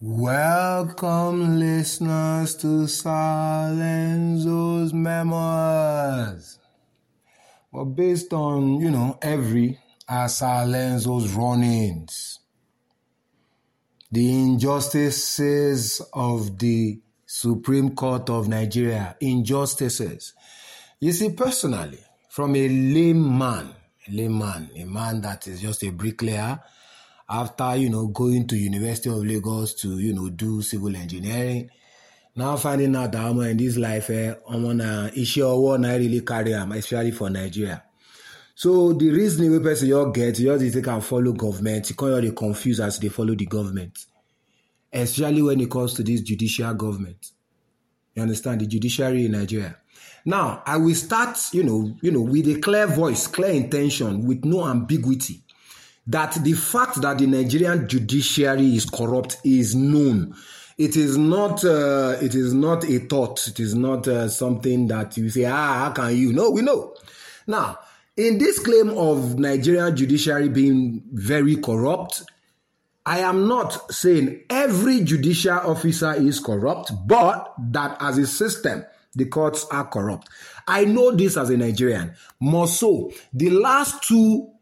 Welcome, listeners, to Salenzo's Memoirs. Well, based on, you know, every Salenzo's run-ins, the injustices of the Supreme Court of Nigeria, injustices. You see, personally, from a layman, a layman, a man that is just a bricklayer, after you know going to University of Lagos to you know do civil engineering. Now finding out that I'm in this life, eh, I'm on a issue of I really carry am, especially for Nigeria. So the reason we person you get, you just can follow government, you can't really confuse as they follow the government. Especially when it comes to this judicial government. You understand the judiciary in Nigeria. Now I will start, you know, you know, with a clear voice, clear intention, with no ambiguity that the fact that the Nigerian judiciary is corrupt is known. It is not. Uh, it is not a thought. It is not uh, something that you say. Ah, how can you? No, we know. Now, in this claim of Nigerian judiciary being very corrupt, I am not saying every judicial officer is corrupt, but that as a system, the courts are corrupt. I know this as a Nigerian. More so, the last two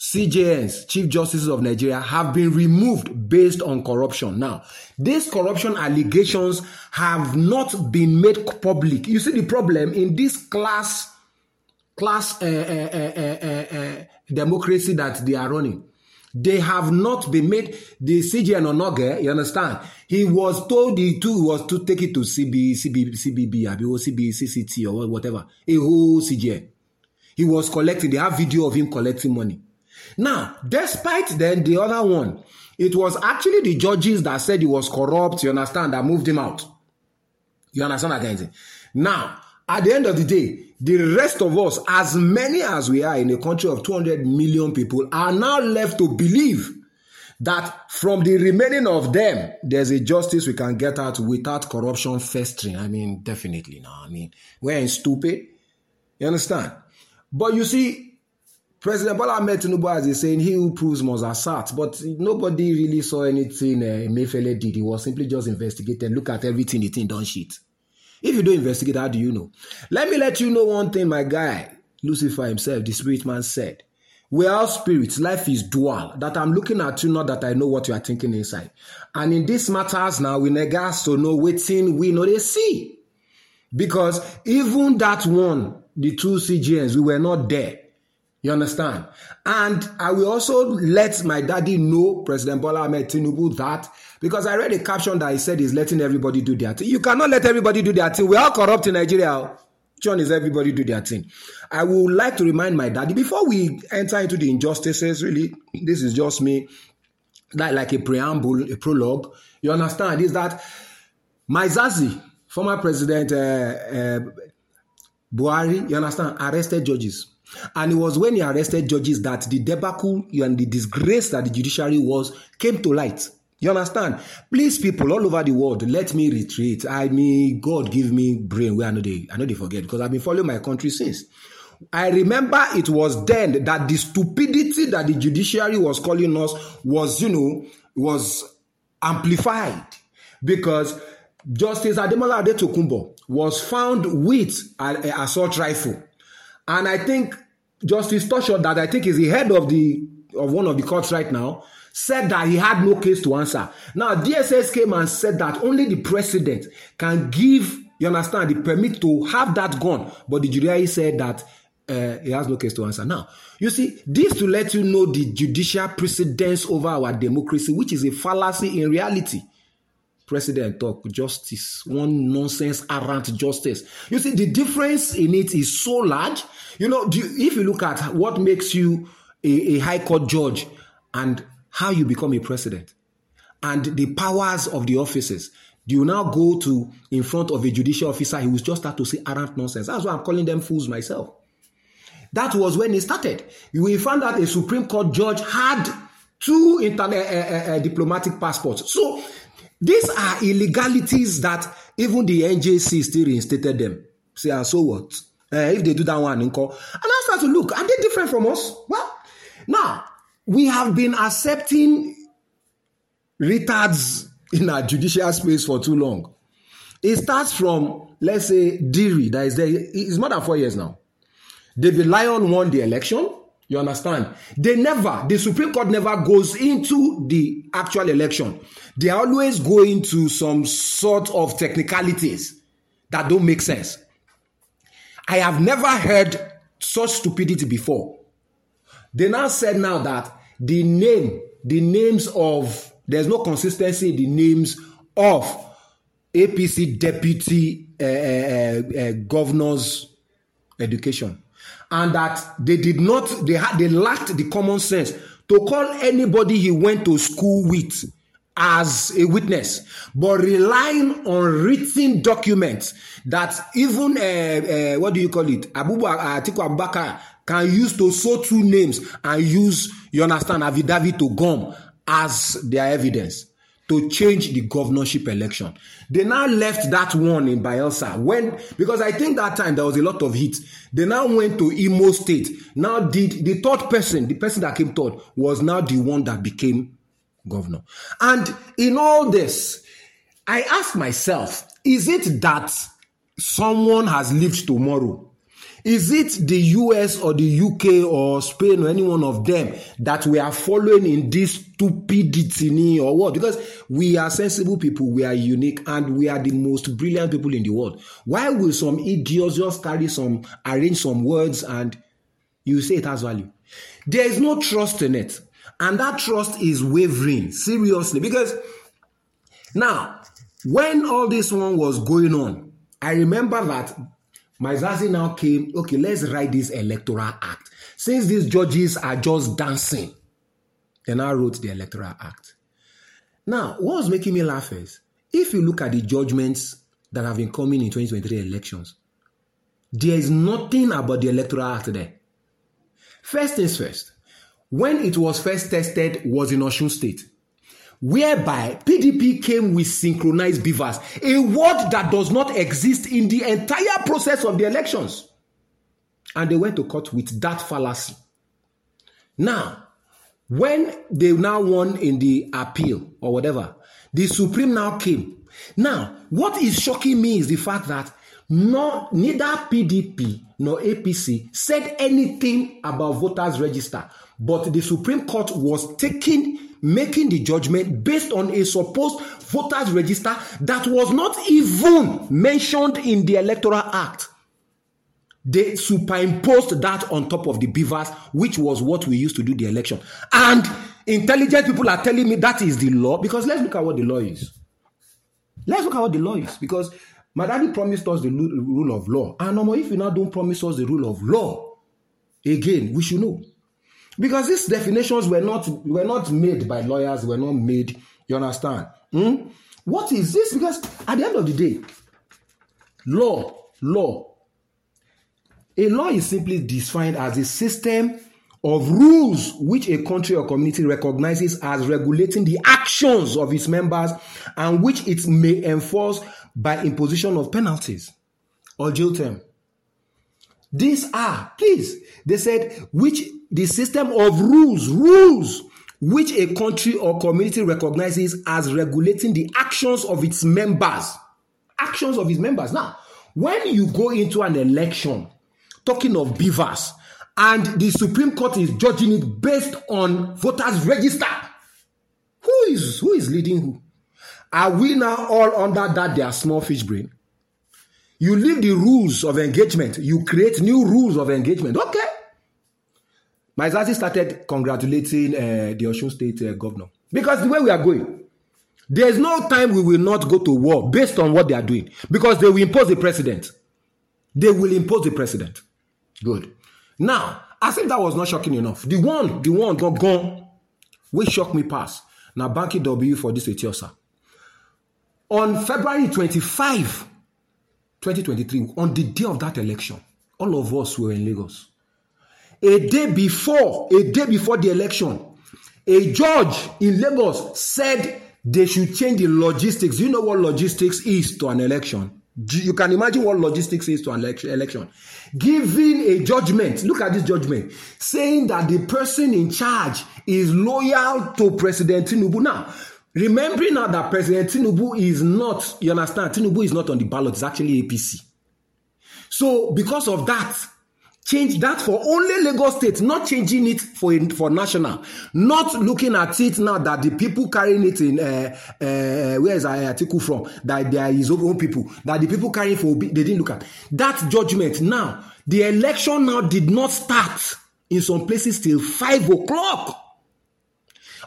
CJNs, Chief Justices of Nigeria, have been removed based on corruption. Now, these corruption allegations have not been made public. You see the problem in this class class uh, uh, uh, democracy that they are running. They have not been made. The CJN Onnoghen, you understand? He was told he too was to take it to CB, CB, CBB, or CB, CCT or whatever. A whole CJN. He was collecting. They have video of him collecting money. Now, despite then the other one, it was actually the judges that said he was corrupt, you understand, that moved him out. You understand what? Now, at the end of the day, the rest of us, as many as we are in a country of 200 million people, are now left to believe that from the remaining of them, there's a justice we can get out without corruption festering. I mean, definitely. No, I mean, we're stupid. You understand? But you see, President Bola Ahmed Tinubu is saying he who proves must assert, but nobody really saw anything uh, did. He was simply just investigating. Look at everything the thing done shit. If you don't investigate, how do you know? Let me let you know one thing, my guy. Lucifer himself, the spirit man said, We are spirits, life is dual. That I'm looking at you, not that I know what you are thinking inside. And in these matters now, we negas to know waiting, we know they see. Because even that one, the two CJNs, we were not there. You understand? And I will also let my daddy know, President Bola Ahmed Tinubu, that because I read a caption that he said he's letting everybody do their thing. You cannot let everybody do their thing. We are corrupt in Nigeria. John is everybody do their thing. I would like to remind my daddy before we enter into the injustices. Really, this is just me, like like a preamble, a prologue. You understand? Is that my Zazi, former president uh, uh, Buhari, you understand, arrested judges and it was when he arrested judges that the debacle and the disgrace that the judiciary was came to light. You understand? Please, people all over the world, let me retreat. I mean, God give me brain where I know they, I know they forget because I've been following my country since. I remember it was then that the stupidity that the judiciary was calling us was, you know, was amplified because Justice Ademola Adetokunbo was found with an assault rifle and I think Justice Tsoho, that I think is the head of the of one of the courts right now, said that he had no case to answer. Now DSS came and said that only the president can give, you understand, the permit to have that gun. But the judiciary said that uh, he has no case to answer. Now, you see, this to let you know the judicial precedence over our democracy, which is a fallacy in reality president talk justice one nonsense errant justice. You see the difference in it is so large. You know you, if you look at what makes you a, a high court judge and how you become a president and the powers of the offices do you now go to in front of a judicial officer he will just start to say errant nonsense. That's why i'm calling them fools myself. That was when it started. We found out a supreme court judge had two internet uh, uh, uh, diplomatic passports. So these are illegalities that even the NJC still reinstated them. Say, and so what? Uh, if they do that one, and I start to look, are they different from us? Well, now we have been accepting retards in our judicial space for too long. It starts from, let's say, Diri, that is there. It's more than four years now. David Lyon won the election. You understand? They never, the Supreme Court never goes into the actual election. They always go into some sort of technicalities that don't make sense. I have never heard such stupidity before. They now said now that the name, the names of, there's no consistency in the names of APC deputy uh, uh, uh, governors education and that they did not they had they lacked the common sense to call anybody he went to school with as a witness. But relying on written documents that even uh, uh, what do you call it? Abu Atiku Abubakar can use to sow two names and use you understand affidavit to gum as their evidence to change the governorship election. They now left that one in Bayelsa when because I think that time there was a lot of heat. They now went to Imo State. Now did the third person, the person that came third, was now the one that became governor. And in all this, I ask myself, is it that someone has lived tomorrow Is it the US or the UK or Spain or any one of them that we are following in this stupidity or what? Because we are sensible people, we are unique, and we are the most brilliant people in the world. Why will some idiots just carry some, arrange some words and you say it has value? There is no trust in it. And that trust is wavering, seriously. Because now, when all this one was going on, I remember that Maizazi now came, okay, let's write this electoral act. Since these judges are just dancing, they now wrote the electoral act. Now, what was making me laugh is if you look at the judgments that have been coming in 2023 elections, there is nothing about the electoral act there. First things first, when it was first tested was in Osun State whereby PDP came with synchronized BVAS, a word that does not exist in the entire process of the elections. And they went to court with that fallacy. Now, when they now won in the appeal or whatever, the Supreme now came. Now, what is shocking me is the fact that no, neither PDP nor APC said anything about voters register, but the Supreme Court was taking making the judgment based on a supposed voters register that was not even mentioned in the Electoral Act. They superimposed that on top of the BVAS, which was what we used to do the election. And intelligent people are telling me that is the law because let's look at what the law is. Let's look at what the law is because my daddy promised us the rule of law. And if you now don't promise us the rule of law, again, we should know. Because these definitions were not were not made by lawyers, were not made, you understand? Hmm? What is this? Because at the end of the day, law, law, a law is simply defined as a system of rules which a country or community recognizes as regulating the actions of its members and which it may enforce by imposition of penalties or jail term. These are, please, they said, which the system of rules, rules, which a country or community recognizes as regulating the actions of its members. Actions of its members. Now, when you go into an election, talking of BVAS, and the Supreme Court is judging it based on voters' register, who is who is leading who? Are we now all under that their small fish brain? You leave the rules of engagement, you create new rules of engagement. Okay. Maizazi started congratulating uh, the Osun State uh, governor because the way we are going, there is no time we will not go to war based on what they are doing because they will impose the president. They will impose the president. Good. Now, I think that was not shocking enough. The one, the one got gone, which shocked me past. Now, Banky W for this Etiosa. On February 25, 2023, on the day of that election, all of us were in Lagos. A day before, a day before the election, a judge in Lagos said they should change the logistics. Do you know what logistics is to an election? You can imagine what logistics is to an election. Giving a judgment, look at this judgment, saying that the person in charge is loyal to President Tinubu. Now, Remembering now that President Tinubu is not, you understand, Tinubu is not on the ballot, it's actually APC. So because of that, change that for only Lagos State, not changing it for for national, not looking at it now that the people carrying it in uh, uh, where is article from that they are his own people, that the people carrying for they didn't look at that judgment. Now the election now did not start in some places till five o'clock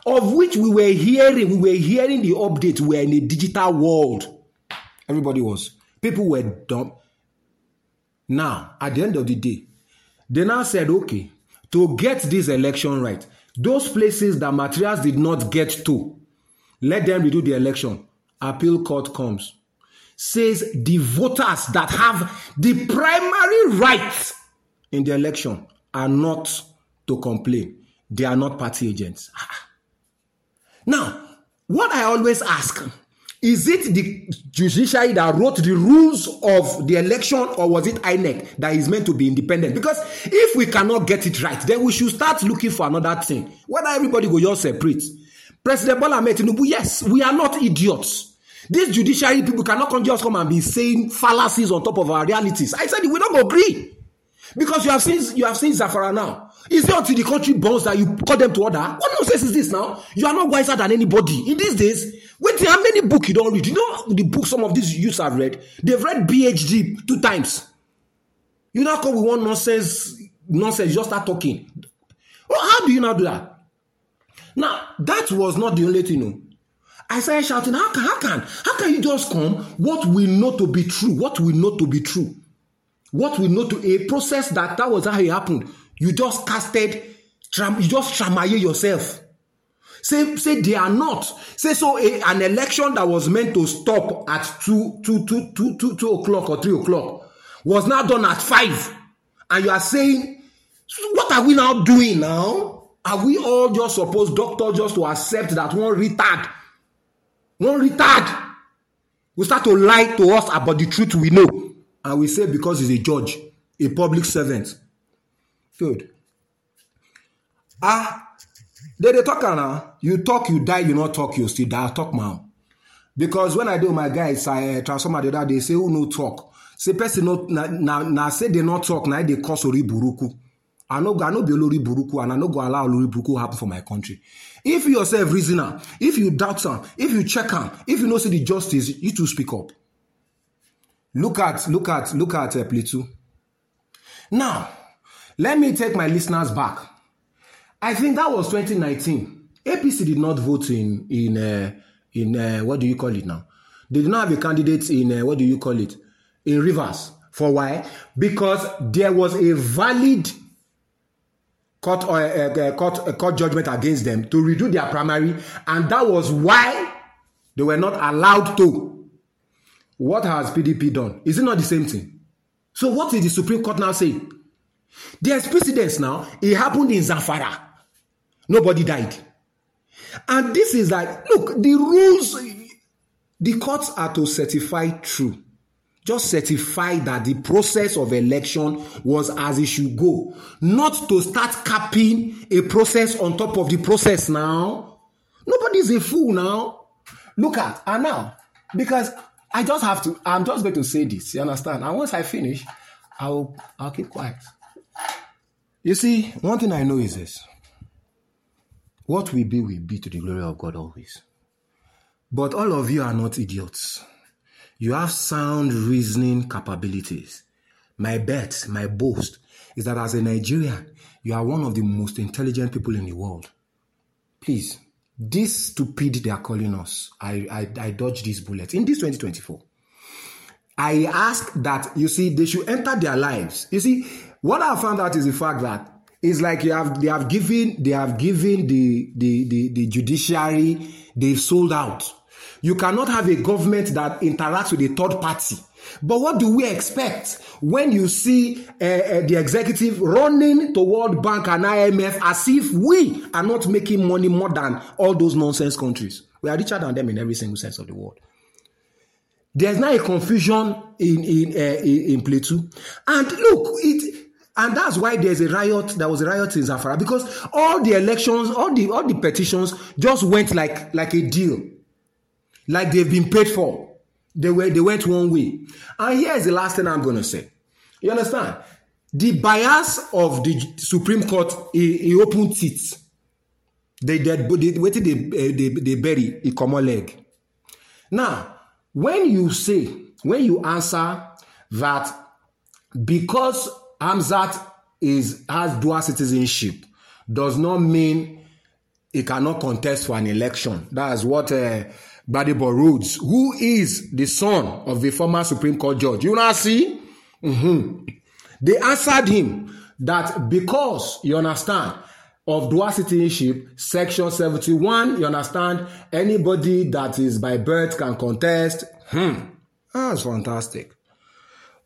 of which we were hearing, we were hearing the update. We were in a digital world. Everybody was. People were dumb. Now, at the end of the day, they now said, okay, to get this election right, those places that materials did not get to, let them redo the election. Appeal court comes. Says the voters that have the primary rights in the election are not to complain. They are not party agents. Now, what I always ask is it the judiciary that wrote the rules of the election or was it INEC that is meant to be independent? Because if we cannot get it right, then we should start looking for another thing. Whether everybody go just separate. President Bola Tinubu, yes, we are not idiots. These judiciary people cannot just come and be saying fallacies on top of our realities. I said we don't agree. Because you have seen you have seen Zamfara now. Is it until the country burns that you call them to order? What nonsense is this now? You are not wiser than anybody. In these days, wait how many books you don't read? You know the books some of these youths have read? They've read BHD two times. You now come with one nonsense, nonsense, you just start talking. Well, how do you now do that? Now, that was not the only thing. No. I started shouting, how can, how can, how can you just come what we know to be true, what we know to be true? What we know to a process that that was how it happened. You just casted, you just tramaye yourself. Say, say they are not. Say so a, an election that was meant to stop at two, two, two, two, two, two o'clock or three o'clock was now done at five. And you are saying, what are we now doing now? Are we all just supposed, doctor, just to accept that one retard, one retard will start to lie to us about the truth we know? and we say because he's a judge, a public servant. Good. Ah, they they talk now. You talk, you die. You not talk, you still die. Talk now. Because when I do my guys, I uh, transform the other they Say who no talk. Say person not na na, na say they not talk. Now they cause ori buruku. I know I know be olori buruku and I know go allow olori buruku happen for my country. If you yourself reasoner, if you doubt some, if you check on, if you know see the justice, you to speak up. Look at, look at, look at uh, Plateau. Now, let me take my listeners back. I think that was 2019. APC did not vote in in uh, in uh, what do you call it now? They did not have a candidate in uh, what do you call it in Rivers. For why? Because there was a valid court uh, uh, court uh, court judgment against them to redo their primary, and that was why they were not allowed to. What has PDP done? Is it not the same thing? So what is the Supreme Court now saying? There's precedence now. It happened in Zamfara. Nobody died. And this is like, look, the rules, the courts are to certify true. Just certify that the process of election was as it should go. Not to start capping a process on top of the process now. Nobody's a fool now. Look at, and now, because I just have to, I'm just going to say this, you understand? And once I finish, I'll, I'll keep quiet. You see, one thing I know is this. What we be, we be to the glory of God always. But all of you are not idiots. You have sound reasoning capabilities. My bet, my boast, is that as a Nigerian, you are one of the most intelligent people in the world. Please, this stupid they are calling us. I, I, I dodge this bullet. In this 2024, I ask that, you see, they should enter their lives. You see, what I found out is the fact that it's like you have they have given they have given the the the, the judiciary they've sold out. You cannot have a government that interacts with a third party but what do we expect when you see uh, uh, the executive running to World Bank and IMF as if we are not making money more than all those nonsense countries? We are richer than them in every single sense of the word. There's now a confusion in in uh, in Plateau, and look, it And that's why there's a riot. There was a riot in Zamfara because all the elections, all the all the petitions just went like like a deal, like they've been paid for. They were they went one way. And here's the last thing I'm to say. You understand? The bias of the Supreme Court, he, he opened it. They dead, they waited they, eh, they, they bury a common leg. Now, when you say, when you answer that because Hamzat is has dual citizenship, does not mean he cannot contest for an election. That's what uh, Gbadebo Rhodes, who is the son of the former Supreme Court judge. You now see? Mm-hmm. They answered him that because, you understand, of dual citizenship, section 71, you understand, anybody that is by birth can contest. Hmm. That's fantastic.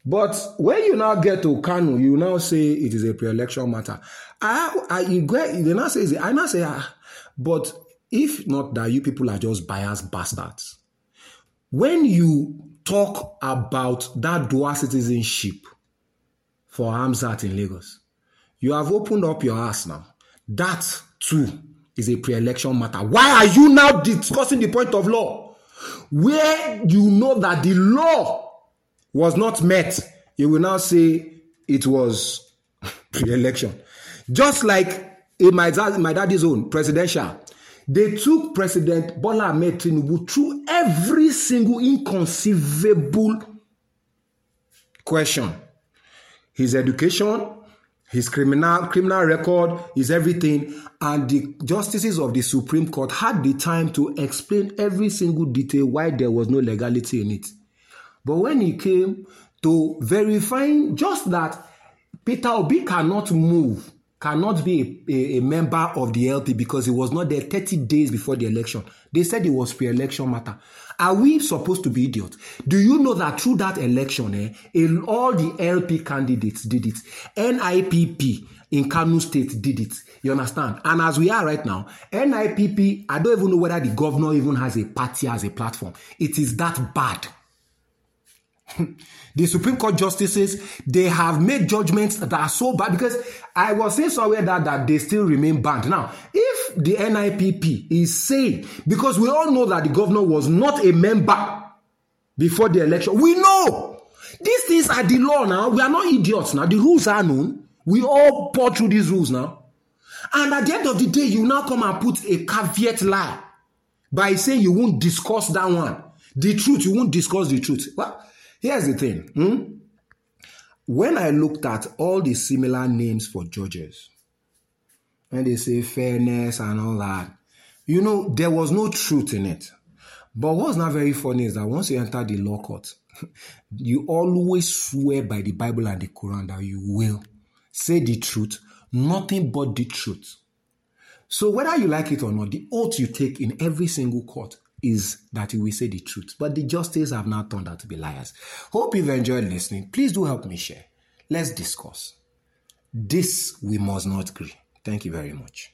But when you now get to Kanu, you now say it is a pre-election matter. I, I, you get, they now say, I now say, ah, but if not that you people are just biased bastards, when you talk about that dual citizenship for Hamzat in Lagos, you have opened up your ass now. That too is a pre-election matter. Why are you now discussing the point of law? Where you know that the law was not met, you will now say it was pre-election. Just like in my, my daddy's own presidential, they took President Bola Ahmed Tinubu through every single inconceivable question. His education, his criminal criminal record, his everything, and the justices of the Supreme Court had the time to explain every single detail why there was no legality in it. But when he came to verifying just that Peter Obi cannot move cannot be a, a, a, member of the LP because he was not there 30 days before the election. They said it was pre-election matter. Are we supposed to be idiots? Do you know that through that election, eh, all the LP candidates did it. NIPP in Kano State did it. You understand? And as we are right now, NIPP, I don't even know whether the governor even has a party as a platform. It is that bad. The Supreme Court justices, they have made judgments that are so bad because I was saying somewhere that, that they still remain banned. Now, if the NIPP is saying, because we all know that the governor was not a member before the election, we know these things are the law now. We are not idiots now. The rules are known. We all pour through these rules now. And at the end of the day, you now come and put a caveat lie by saying you won't discuss that one. The truth, you won't discuss the truth. Well, Here's the thing. Hmm? When I looked at all the similar names for judges, and they say fairness and all that, you know, there was no truth in it. But what's not very funny is that once you enter the law court, you always swear by the Bible and the Quran that you will say the truth, nothing but the truth. So whether you like it or not, the oath you take in every single court is that you will say the truth. But the justices have now turned out to be liars. Hope you've enjoyed listening. Please do help me share. Let's discuss. This we must not agree. Thank you very much.